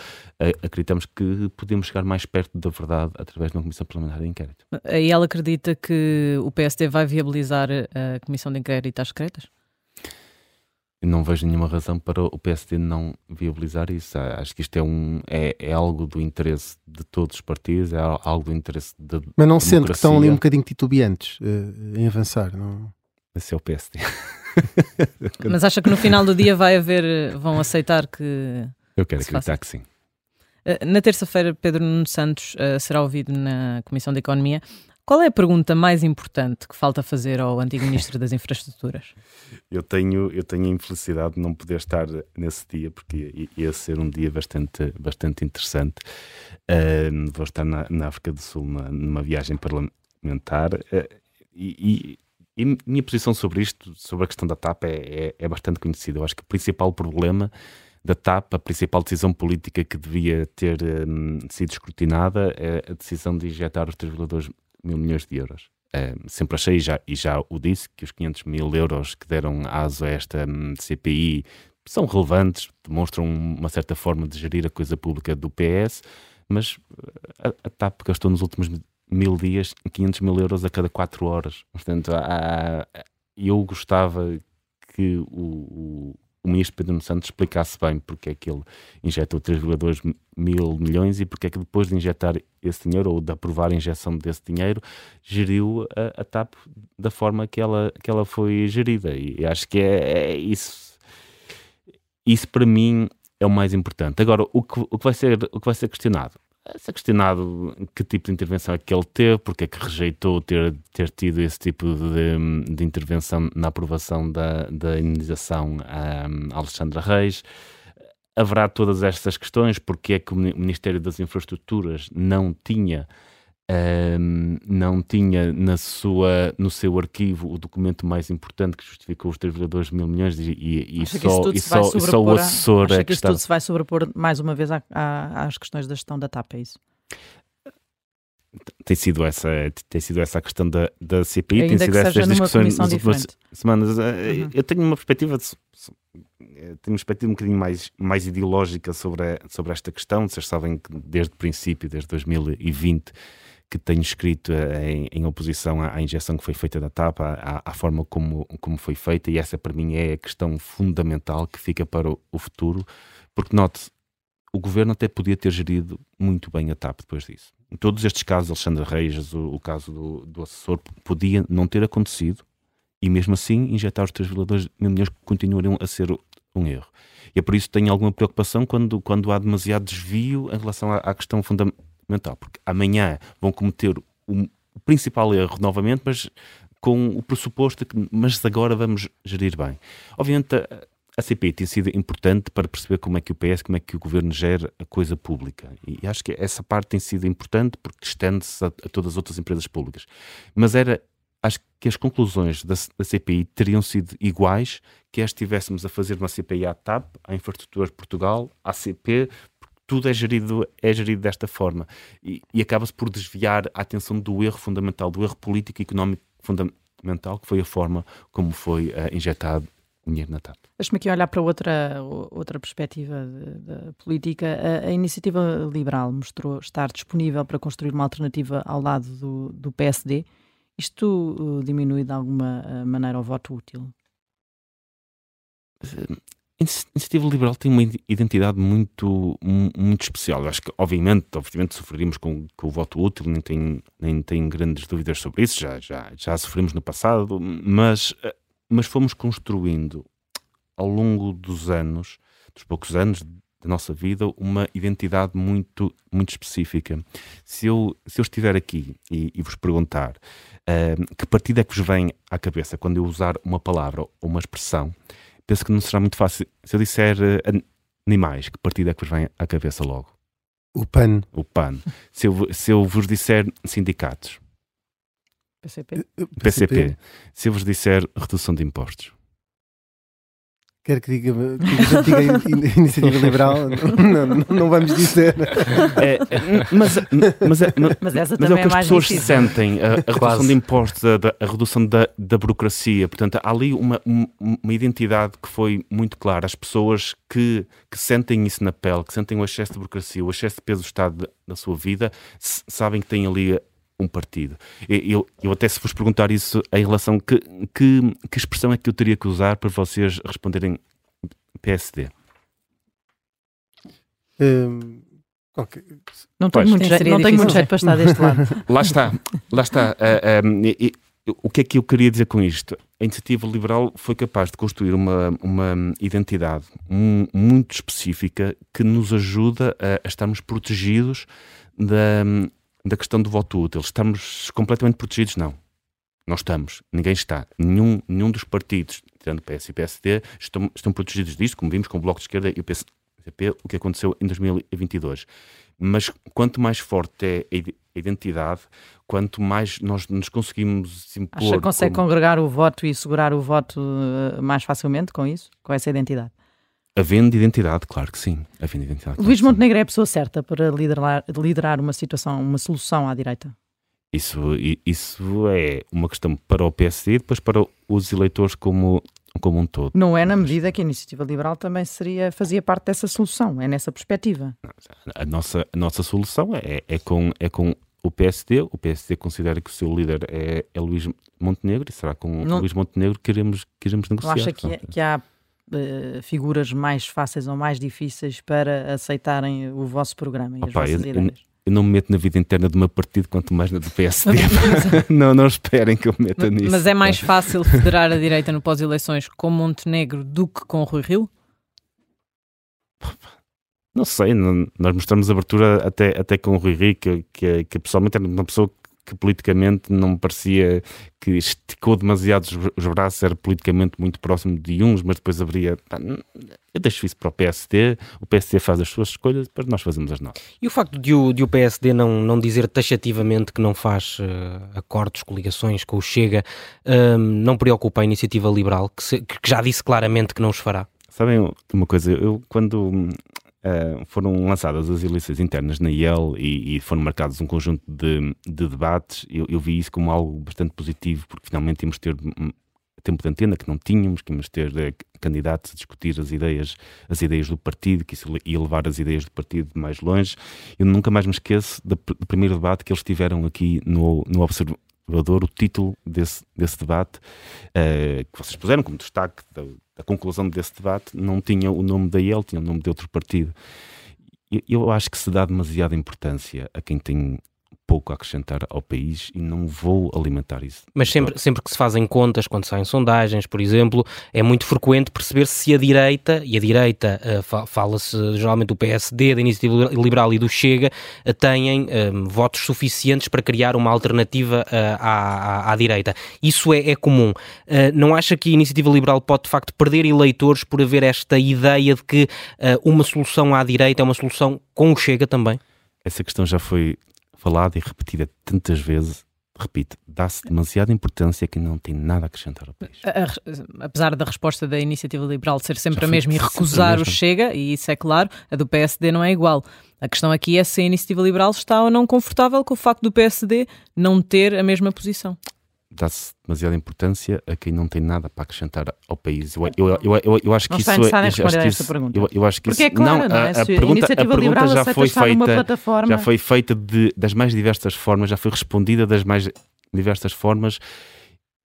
acreditamos que podemos chegar mais perto da verdade através de uma comissão parlamentar de inquérito. E ela acredita que o PSD vai viabilizar a comissão de inquérito às secretas? não vejo nenhuma razão para o PSD não viabilizar isso. Acho que isto é, um, é, é algo do interesse de todos os partidos, é algo do interesse da Mas não sendo que estão ali um bocadinho titubeantes uh, em avançar, não? Esse é o PSD. Mas acha que no final do dia vai haver, vão aceitar que eu quero acreditar que sim. Eh, na terça-feira, Pedro Nuno Santos uh, será ouvido na Comissão de Economia. Qual é a pergunta mais importante que falta fazer ao antigo Ministro das Infraestruturas? Eu tenho, eu tenho a infelicidade de não poder estar nesse dia, porque ia ser um dia bastante, bastante interessante. Uh, vou estar na, na, África do Sul numa, numa viagem parlamentar uh, e, e, e, minha posição sobre isto, sobre a questão da TAP, é, é, é bastante conhecida. Eu acho que o principal problema da TAP, a principal decisão política que devia ter um, sido escrutinada é a decisão de injetar os 3,2 mil milhões de euros. Um, sempre achei, e já, e já o disse, que os 500 mil euros que deram aso a esta um, CPI são relevantes, demonstram uma certa forma de gerir a coisa pública do PS, mas a, a TAP gastou nos últimos mil dias 500 mil euros a cada quatro horas. Portanto, há, eu gostava que o ministro Pedro Santos explicasse bem porque é que ele injetou 3,2 mil milhões e porque é que depois de injetar esse dinheiro ou de aprovar a injeção desse dinheiro, geriu a, a TAP da forma que ela, que ela foi gerida. E acho que é, é isso. Isso para mim é o mais importante. Agora, o que, o que, vai, ser, o que vai ser questionado ser questionado que tipo de intervenção é que ele teve, porque é que rejeitou ter, ter tido esse tipo de, de intervenção na aprovação da, da indenização a, Alexandra Reis. Haverá todas estas questões, porque é que o Ministério das Infraestruturas não tinha um, não tinha na sua, no seu arquivo o documento mais importante que justificou os 3,2 mil milhões e, e, e só, e só, e só o assessor a, é que, que isto está... tudo se vai sobrepor mais uma vez à, à, às questões da gestão da TAP, é isso? Tem sido essa, tem sido essa a questão da, da CPI, Ainda tem sido essas discussões nas últimas semanas. Eh, uhum. Eu tenho uma perspectiva de, tenho uma perspectiva um bocadinho mais, mais ideológica sobre, a, sobre esta questão. Vocês sabem que desde o princípio, desde 2020, que tenho escrito eh, em, em oposição à, à, injeção que foi feita da TAP, à, à, forma como, como foi feita, e essa para mim é a questão fundamental que fica para o, o futuro, porque note, o governo até podia ter gerido muito bem a TAP depois disso. Em todos estes casos, Alexandre Reis, o, o caso do, do, assessor, podia não ter acontecido e mesmo assim injetar os 3,2 mil milhões continuariam a ser um erro. E é por isso que tenho alguma preocupação quando, quando há demasiado desvio em relação à, à questão fundamental mental, porque amanhã vão cometer o principal erro novamente, mas com o pressuposto que, mas agora vamos gerir bem. Obviamente, a, a CPI tem sido importante para perceber como é que o PS, como é que o governo gera a coisa pública. E acho que essa parte tem sido importante porque estende-se a, a, todas as outras empresas públicas. Mas era, acho que as conclusões da, da CPI teriam sido iguais que estivéssemos a fazer uma CPI à TAP, à Infraestrutura de Portugal, à CP, tudo é gerido, é gerido desta forma e, e acaba-se por desviar a atenção do erro fundamental, do erro político e económico fundamental, que foi a forma como foi uh, injetado dinheiro na TAP. Deixa-me aqui olhar para outra, outra perspectiva da política. A, a, Iniciativa Liberal mostrou estar disponível para construir uma alternativa ao lado do, do PSD. Isto uh, diminui de alguma uh, maneira o voto útil? Iniciativa liberal tem uma identidade muito, muito especial. Eu acho que, obviamente, obviamente sofreríamos com, com o voto útil, nem tenho, nem tenho grandes dúvidas sobre isso, já, já, já sofremos no passado, mas, eh, mas fomos construindo ao longo dos anos, dos poucos anos, da nossa vida uma identidade muito, muito específica. Se eu, se eu estiver aqui e, e vos perguntar uh, que partido é que vos vem à cabeça quando eu usar uma palavra ou uma expressão, penso que não será muito fácil. Se eu disser uh, animais, que partido é que vos vem à cabeça logo? O PAN. O PAN. se, eu, se eu vos disser sindicatos. PCP. PCP. PCP. Se eu vos disser redução de impostos. Quer que diga, que diga iniciativa liberal? Não, não, não, vamos dizer. É, é, mas, mas, é, mas, mas, é o que é as pessoas difícil. sentem: a, a redução de impostos, a, a redução da, da, burocracia. Portanto, há ali uma, uma identidade que foi muito clara. As pessoas que, que sentem isso na pele, que sentem o excesso de burocracia, o excesso de peso do Estado da sua vida, sabem que têm ali um partido. Eu, eu até se vos perguntar isso em relação que, que, que expressão é que eu teria que usar para vocês responderem PSD? Um, okay. Não tenho muito, jeito, não tenho muito jeito para estar deste lado. lá está, lá está. Uh, um, e, o que é que eu queria dizer com isto? A iniciativa liberal foi capaz de construir uma, uma identidade um, muito específica que nos ajuda a, a estarmos protegidos da, da questão do voto útil. Estamos completamente protegidos? Não. Não estamos. Ninguém está. Nenhum, nenhum dos partidos, tirando PS e PSD, estão, estão protegidos disso, como vimos com o Bloco de Esquerda e o PCP, o que aconteceu em 2022. Mas quanto mais forte é a identidade, quanto mais nós nos conseguimos impor... Acha que consegue como... congregar o voto e segurar o voto eh, mais facilmente com isso? Com essa identidade? Havendo identidade, claro que sim. Havendo identidade, claro Luís Montenegro é a pessoa certa para liderar, liderar uma situação, uma solução à direita? Isso, isso é uma questão para o PSD e depois para os eleitores como, como um todo. Não é na medida que a iniciativa liberal também seria, fazia parte dessa solução, é nessa perspectiva. A nossa, a nossa solução é, é, com, é com o PSD. O PSD considera que o seu líder é, é Luís Montenegro e será com Não... Luís Montenegro que iremos, que iremos negociar. Não acha que, é, que há uh, figuras mais fáceis ou mais difíceis para aceitarem o vosso programa e Opa, as vossas eu, ideias? Eu não me meto na vida interna de uma partido, quanto mais na do PSD. não, não esperem que eu me meta nisso. Mas é mais fácil federar a direita no pós-eleições com Montenegro do que com Rui Rio? Não sei, não, nós mostramos abertura até, até com o Rui Rio, que, que, que pessoalmente era uma pessoa que politicamente não me parecia que esticou demasiado os braços, era politicamente muito próximo de uns, mas depois haveria. eu deixo isso para o PSD, o PSD faz as suas escolhas, depois nós fazemos as nossas. E o facto de o, de o PSD não, não dizer taxativamente que não faz uh, acordos, coligações com o Chega, uh, não preocupa a iniciativa liberal, que, se, que já disse claramente que não os fará? Sabem uma coisa, eu quando Uh, foram lançadas as eleições internas na IEL e, e foram marcados um conjunto de, de debates. Eu, eu, vi isso como algo bastante positivo, porque finalmente íamos ter tempo de antena que não tínhamos, que íamos ter uh, candidatos a discutir as ideias, as ideias do partido, que isso ia levar as ideias do partido mais longe. Eu nunca mais me esqueço do, do primeiro debate que eles tiveram aqui no, no Observador, o título desse, desse debate, uh, que vocês puseram como destaque da, conclusão desse debate não tinha o nome da IEL, tinha o nome de outro partido. Eu acho que se dá demasiada importância a quem tem pouco a acrescentar ao país e não vou alimentar isso. Mas sempre, sempre que se fazem contas, quando saem sondagens, por exemplo, é muito frequente perceber se a direita, e a direita uh, fala-se geralmente do PSD, da Iniciativa Liberal e do Chega, uh, têm uh, votos suficientes para criar uma alternativa à, à, à, direita. Isso é, é comum. não acha que a Iniciativa Liberal pode de facto perder eleitores por haver esta ideia de que uma solução à direita é uma solução com o Chega também? Essa questão já foi falada e repetida tantas vezes, repito, dá-se demasiada importância a quem não tem nada a acrescentar ao país. Apesar da resposta da iniciativa liberal ser sempre a mesma e recusar o Chega, e isso é claro, a do PSD não é igual. A questão aqui é se a iniciativa liberal está ou não confortável com o facto do PSD não ter a mesma posição dá-se demasiada importância a quem não tem nada para acrescentar ao país. Eu, eu, eu, eu, eu acho que isso é. Acho que isso, eu, eu acho que Porque isso, é claro, não, a, a, a pergunta, a pergunta já foi feita, já foi feita de, das mais diversas formas, já foi respondida das mais diversas formas.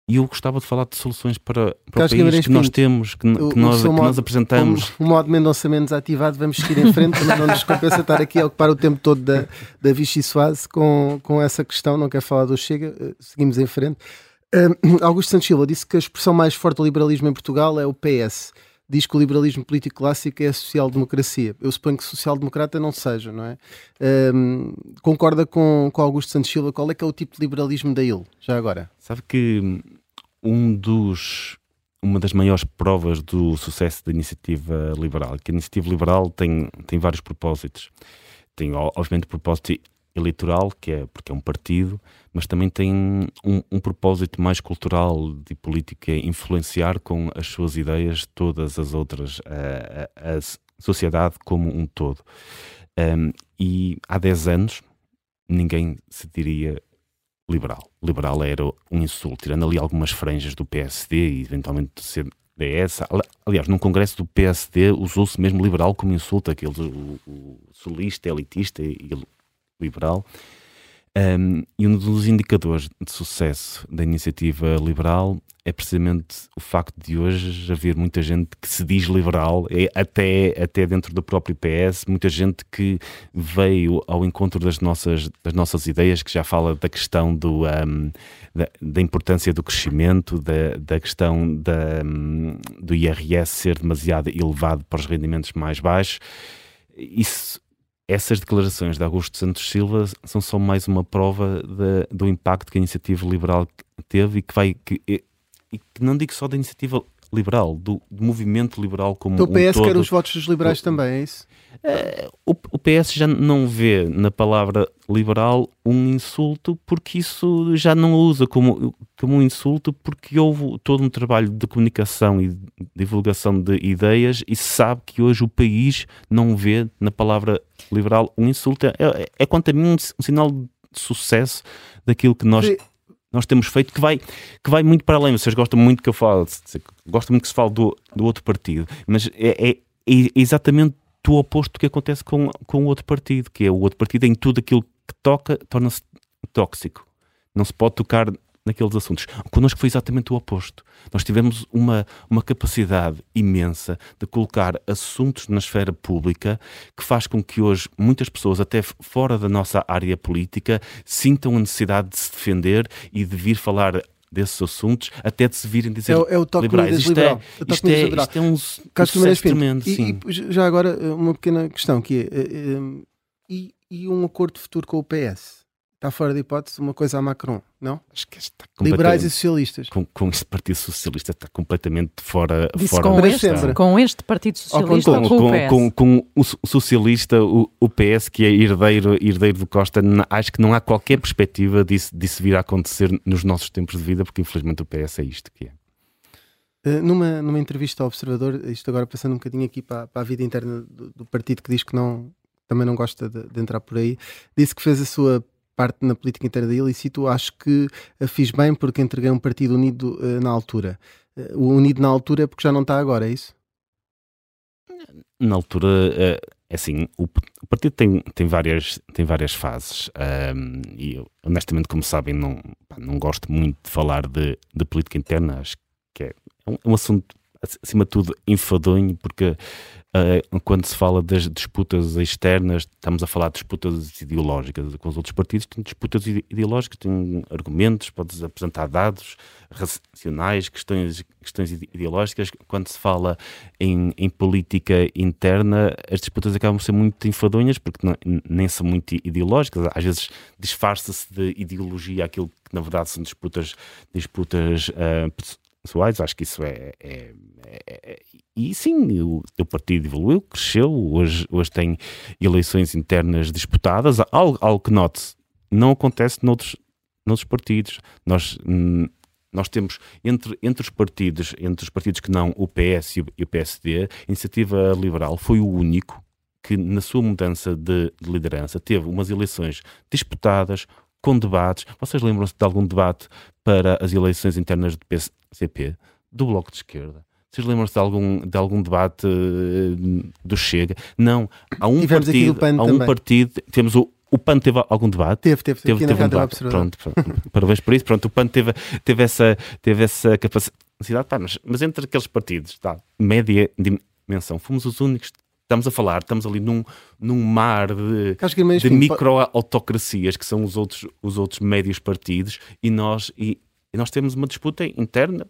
E eu gostava de falar de soluções para, para o país que nós temos, que, que nós, que modo, nós apresentamos. O, o modo menos menos ativado, vamos seguir em frente, mas não nos compensa estar aqui a ocupar o tempo todo da, da Vichy Soase com, com essa questão, não quer falar do Chega, eh, seguimos em frente. Augusto Santos Silva disse que a expressão mais forte do liberalismo em Portugal é o PS. diz que o liberalismo político clássico é a social-democracia. Eu suponho que social-democrata não seja, não é? Um, concorda com, com Augusto Santos Silva? Qual é que é o tipo de liberalismo da IL, já agora? Sabe que um dos uma das maiores provas do sucesso da iniciativa liberal, que a iniciativa liberal tem, tem vários propósitos. Tem, obviamente, o propósito eleitoral, que é porque é um partido, mas também tem um, um propósito mais cultural e político, que é influenciar com as suas ideias todas as outras, a, a, a sociedade como um todo. Um, e há 10 anos ninguém se diria liberal. Liberal era um insulto, tirando ali algumas franjas do PSD e eventualmente do CDS. Aliás, num congresso do PSD usou-se mesmo liberal como insulto, aquele o, o solista, elitista e liberal. Um, e um dos indicadores de sucesso da iniciativa liberal é precisamente o facto de hoje haver muita gente que se diz liberal, até, até dentro do próprio PS, muita gente que veio ao encontro das nossas, das nossas ideias, que já fala da questão do, um, da, da, importância do crescimento, da, da questão da, um, do IRS ser demasiado elevado para os rendimentos mais baixos. Isso essas declarações de Augusto Santos Silva são só mais uma prova de, do impacto que a iniciativa liberal teve e que vai. Que, e, e que não digo só da iniciativa liberal, do, do movimento liberal como então, o PS um todo. quer os votos dos liberais o, também, é isso? Uh, o, o, PS já não vê na palavra liberal um insulto porque isso já não usa como, como um insulto porque houve todo um trabalho de comunicação e divulgação de ideias e sabe que hoje o país não vê na palavra liberal um insulto. É, é, é quanto a mim um, um sinal de sucesso daquilo que nós nós temos feito que vai, que vai muito para além. Vocês gostam muito que eu falo, gostam muito que se fale do, do outro partido, mas é, é, é exatamente o oposto do que acontece com, com o outro partido, que é o outro partido em tudo aquilo que toca torna-se tóxico. Não se pode tocar naqueles assuntos. Connosco foi exatamente o oposto. Nós tivemos uma, uma capacidade imensa de colocar assuntos na esfera pública que faz com que hoje muitas pessoas, até fora da nossa área política, sintam a necessidade de se defender e de vir falar desses assuntos, até de se virem dizer é, é o toque liberais. Isto, é, isto, é, isto é um sucesso tremendo. E, e, já agora, uma pequena questão que é, é, é e, e um acordo futuro com o PS? Está fora de hipótese uma coisa a Macron, não? Acho que está Liberais e socialistas. Com, com este Partido Socialista está completamente fora. Disse fora com, este, com este Partido Socialista com, com, com, com, com o socialista, o, o, PS, que é herdeiro, herdeiro do Costa, acho que não há qualquer perspectiva disso, disso vir a acontecer nos nossos tempos de vida, porque infelizmente o PS é isto que é. Uh, numa, numa entrevista ao Observador, isto agora passando um bocadinho aqui para, para a vida interna do, do, partido que diz que não, também não gosta de, de entrar por aí, disse que fez a sua parte na política interna da ilícito, acho que a fiz bem porque entreguei um partido unido uh, na altura. Uh, o unido na altura é porque já não está agora, é isso? Na altura, uh, assim, o, o, partido tem, tem, várias, tem várias fases um, e eu, honestamente, como sabem, não, pá, não gosto muito de falar de, de política interna, acho que é um, um assunto acima de tudo enfadonho porque uh, quando se fala das disputas externas, estamos a falar de disputas ideológicas. Com os outros partidos, tem disputas ideológicas, tem argumentos, podes apresentar dados racionais, questões, questões ideológicas. Quando se fala em, em política interna, as disputas acabam por ser muito enfadonhas, porque não, nem são muito ideológicas. Às vezes disfarça-se de ideologia aquilo que na verdade são disputas, disputas uh, pessoais. Acho que isso é, é, é, é e sim, o, o partido evoluiu, cresceu, hoje, hoje tem eleições internas disputadas, algo, algo que note não acontece noutros, noutros partidos. Nós, nós temos entre, entre os partidos, entre os partidos que não o PS e o PSD, a Iniciativa Liberal foi o único que, na sua mudança de, de liderança, teve umas eleições disputadas, com debates. Vocês lembram-se de algum debate para as eleições internas do PCP? Do Bloco de Esquerda? Vocês lembram-se de algum, de algum debate uh, do Chega? Não. Há um Tivemos partido. Há um também. partido. Temos o, o PAN teve algum debate? Teve, teve, teve, teve, um debate. Pronto, parabéns por isso. Pronto, o PAN teve, teve, essa, teve essa capacidade. Pá, mas, mas entre aqueles partidos, tá, média dimensão, fomos os únicos estamos a falar, estamos ali num, num mar de, de micro-autocracias que são os outros, os outros médios partidos e nós, e, e nós temos uma disputa interna,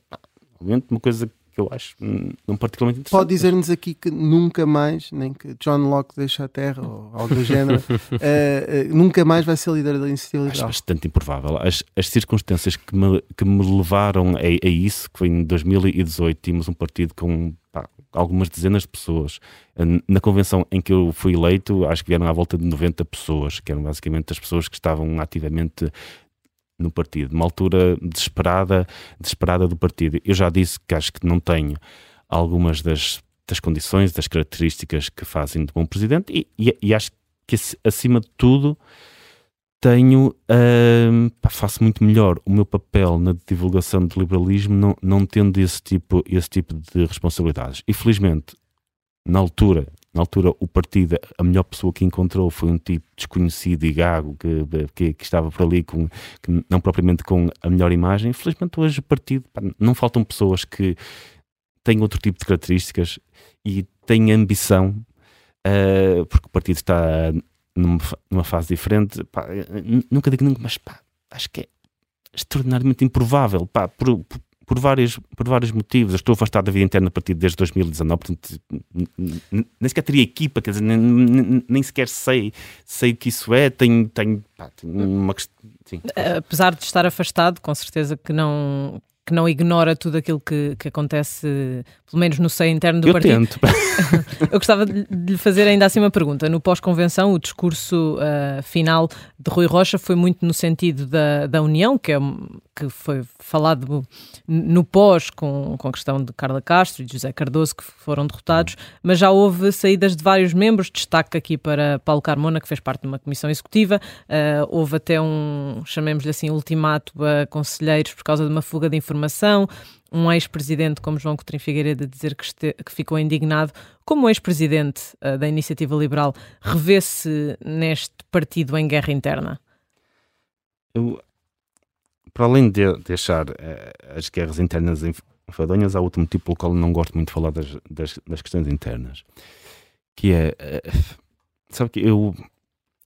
obviamente uma coisa eu acho hum, não particularmente interessante. Pode dizer-nos aqui que nunca mais, nem que John Locke deixa a Terra ou algo do género, uh, uh, nunca mais vai ser líder da iniciativa liberal. Acho bastante improvável. As, as circunstâncias que me, que me levaram a, a, isso, que foi em 2018, tínhamos um partido com pá, algumas dezenas de pessoas. Na convenção em que eu fui eleito, acho que vieram à volta de 90 pessoas, que eram basicamente as pessoas que estavam ativamente no partido, uma altura desesperada, desesperada do partido. Eu já disse que acho que não tenho algumas das, das condições, das características que fazem de bom presidente e, e, e acho que acima de tudo tenho uh, faço muito melhor o meu papel na divulgação do liberalismo não, não tendo esse tipo, esse tipo de responsabilidades. E felizmente, na altura, na altura, o partido, a melhor pessoa que encontrou foi um tipo desconhecido e gago que, que, que estava por ali, com, que, não propriamente com a melhor imagem. Felizmente, hoje o partido, pá, não faltam pessoas que têm outro tipo de características e têm ambição, uh, porque o partido está numa, fase diferente. Pá, nunca digo nunca, mas pá, acho que é extraordinariamente improvável. Pá, por, por por, vários, por vários motivos. Eu estou afastado da vida interna a partir desde 2019, portanto, nem sequer teria equipa, quer dizer, nem, nem sequer sei, sei o que isso é. Tenho, tenho, pá, tenho uma questão. Apesar de estar afastado, com certeza que não, que não ignora tudo aquilo que, que acontece, pelo menos no seio interno do eu partido. Tento. eu gostava de lhe fazer ainda assim uma pergunta. No pós-convenção, o discurso uh, final de Rui Rocha foi muito no sentido da, da união, que, é, que foi falado no pós com, com a questão de Carla Castro e de José Cardoso, que foram derrotados, mas já houve saídas de vários membros. Destaque aqui para Paulo Carmona, que fez parte de uma comissão executiva. Uh, houve até um, chamemos-lhe assim, ultimato a conselheiros por causa de uma fuga de informação um ex-presidente como João Coutinho Figueiredo dizer que, este, que ficou indignado, como ex-presidente uh, da Iniciativa Liberal, revê-se neste partido em guerra interna? Eu, para além de deixar uh, as guerras internas enfadonhas, há outro motivo pelo qual não gosto muito de falar das, das, das questões internas, que é, uh, sabe que eu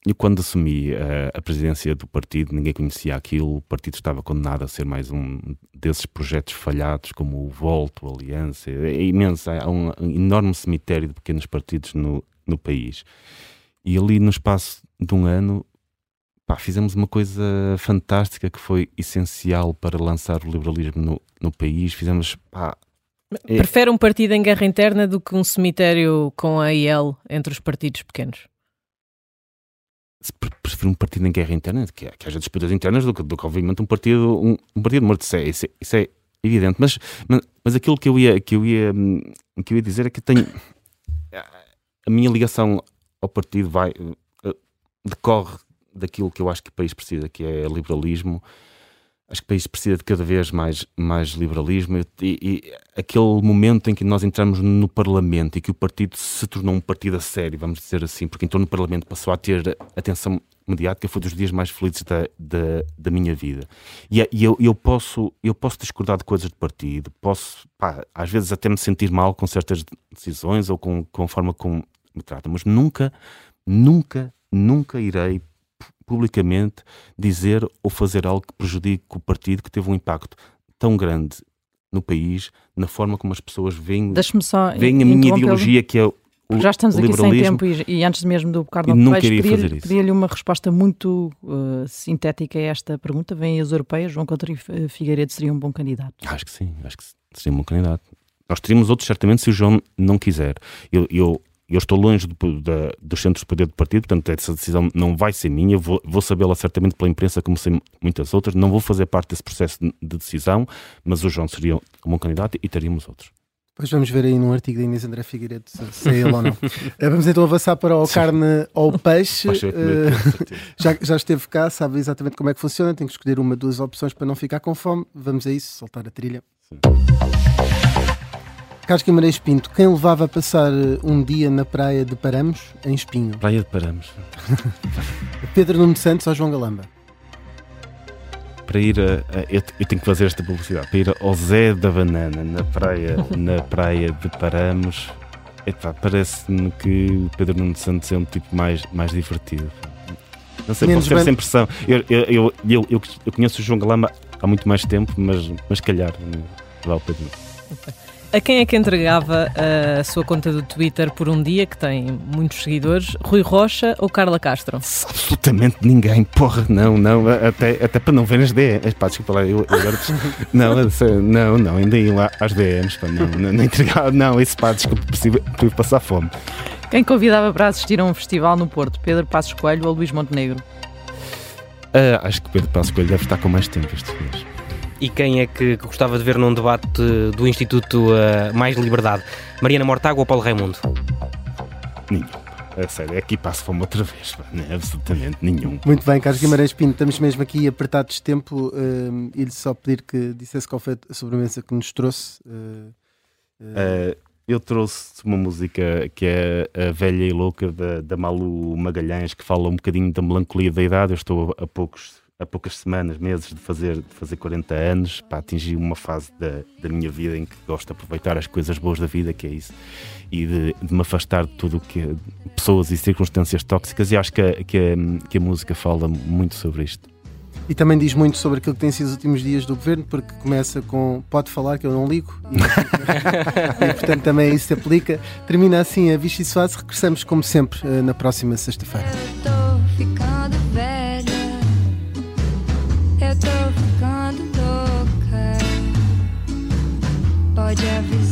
e quando assumi a, a, presidência do partido, ninguém conhecia aquilo. O partido estava condenado a ser mais um desses projetos falhados, como o Volto, a Aliança. É imenso. Há um, um enorme cemitério de pequenos partidos no, no país. E ali, no espaço de um ano, pá, fizemos uma coisa fantástica que foi essencial para lançar o liberalismo no, no país. Fizemos. Pá, é... Prefere um partido em guerra interna do que um cemitério com a IEL entre os partidos pequenos? prefiro um partido em guerra interna, que, que haja disputas internas, do que, do que obviamente um partido, um, um partido morto. Isso é, isso é, isso é evidente. Mas, mas, mas, aquilo que eu, ia, que, eu ia, que eu ia dizer é que tenho. A minha ligação ao partido vai, eh, decorre daquilo que eu acho que o país precisa, que é liberalismo acho que o país precisa de cada vez mais, mais liberalismo e, e, aquele momento em que nós entramos no Parlamento e que o partido se tornou um partido a sério, vamos dizer assim, porque entrou no Parlamento, passou a ter atenção mediática, foi dos dias mais felizes da, da, da minha vida. E, e eu, eu, posso, eu posso discordar de coisas de partido, posso, pá, às vezes até me sentir mal com certas decisões ou com, com a forma como me tratam, mas nunca, nunca, nunca irei publicamente dizer ou fazer algo que prejudique o partido que teve um impacto tão grande no país, na forma como as pessoas veem, veem a minha ideologia, que é o já estamos aqui sem tempo e, e, antes mesmo do Carlos pedia uma resposta muito uh, sintética a esta pergunta. Vêm as europeias, João Coutinho Figueiredo seria um bom candidato? Acho que sim, acho que seria um bom candidato. Nós teríamos outros, certamente, se o João não quiser. Eu, eu eu estou longe do, da, dos centros de poder do partido, portanto, essa decisão não vai ser minha. Vou, vou sabê-la certamente pela imprensa, como sei muitas outras. Não vou fazer parte desse processo de, de decisão, mas o João seria um bom candidato e teríamos outros. Depois vamos ver aí num artigo da Inês André Figueiredo se, se é ele ou não. Eh, vamos então avançar para o carne ou peixe. Uh, já, já esteve cá, sabe exatamente como é que funciona. Tem que escolher uma, duas opções para não ficar com fome. Vamos a isso, soltar a trilha. Sim. Carlos Guimarães Pinto, quem levava a passar eh, um dia na praia de Paramos, em Espinho? Praia de Paramos. Pedro Nuno Santos ou João Galamba? Para ir a, a eu, eu, tenho que fazer esta publicidade, para ir ao Zé da Banana, na praia, na praia de Paramos, parece-me que o Pedro Nuno Santos é um tipo mais, mais divertido. Não sei, Menos pode ser essa impressão. Eu, eu, eu, eu, conheço o João Galamba há muito mais tempo, mas, mas calhar, vale o Pedro. A quem é que entregava a sua conta do Twitter por um dia, que tem muitos seguidores? Rui Rocha ou Carla Castro? Absolutamente ninguém, porra, não, não, até, até para não ver as DMs. Pá, desculpa lá, eu, agora. não, não, não, ainda iam lá às DMs, pá, não, não, não entregava, não, isso pá, desculpa, por passar fome. Quem convidava para assistir a um festival no Porto? Pedro Passos Coelho ou Luís Montenegro? Uh, acho que Pedro Passos Coelho deve estar com mais tempo estes dias. E quem é que, gostava de ver num debate do Instituto uh, Mais Liberdade? Mariana Mortágua ou Paulo Raimundo? Nenhum. É sério, aqui passo fome outra vez, não é absolutamente nenhum. Muito bem, Carlos Guimarães Pinto, estamos mesmo aqui apertados de tempo uh, e-lhe só pedir que dissesse qual foi a sobremesa que nos trouxe. Uh, uh, eu trouxe uma música que é a Velha e Louca da, da Malu Magalhães, que fala um bocadinho da melancolia da idade. Eu estou a poucos a poucas semanas, meses de fazer, de fazer 40 anos, para atingir uma fase da, da minha vida em que gosto de aproveitar as coisas boas da vida, que é isso, e de, de me afastar de tudo que pessoas e circunstâncias tóxicas, e acho que a, que a, que a música fala muito sobre isto. E também diz muito sobre aquilo que tem sido os últimos dias do governo, porque começa com pode falar que eu não ligo, e, e portanto também isso se aplica. Termina assim a Vichy Soase, regressamos como sempre eh, na próxima sexta-feira. Pode avisar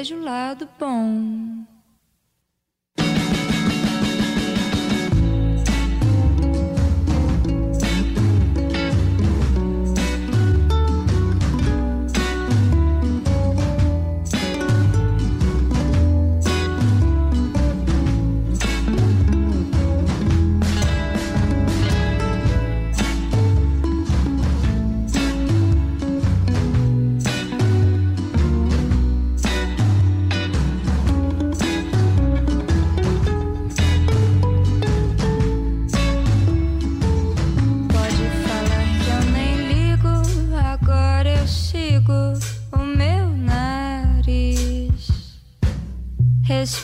vejo o lado bom.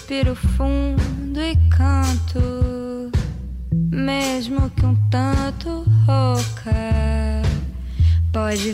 Respiro fundo e canto, mesmo que um tanto rouca. Pode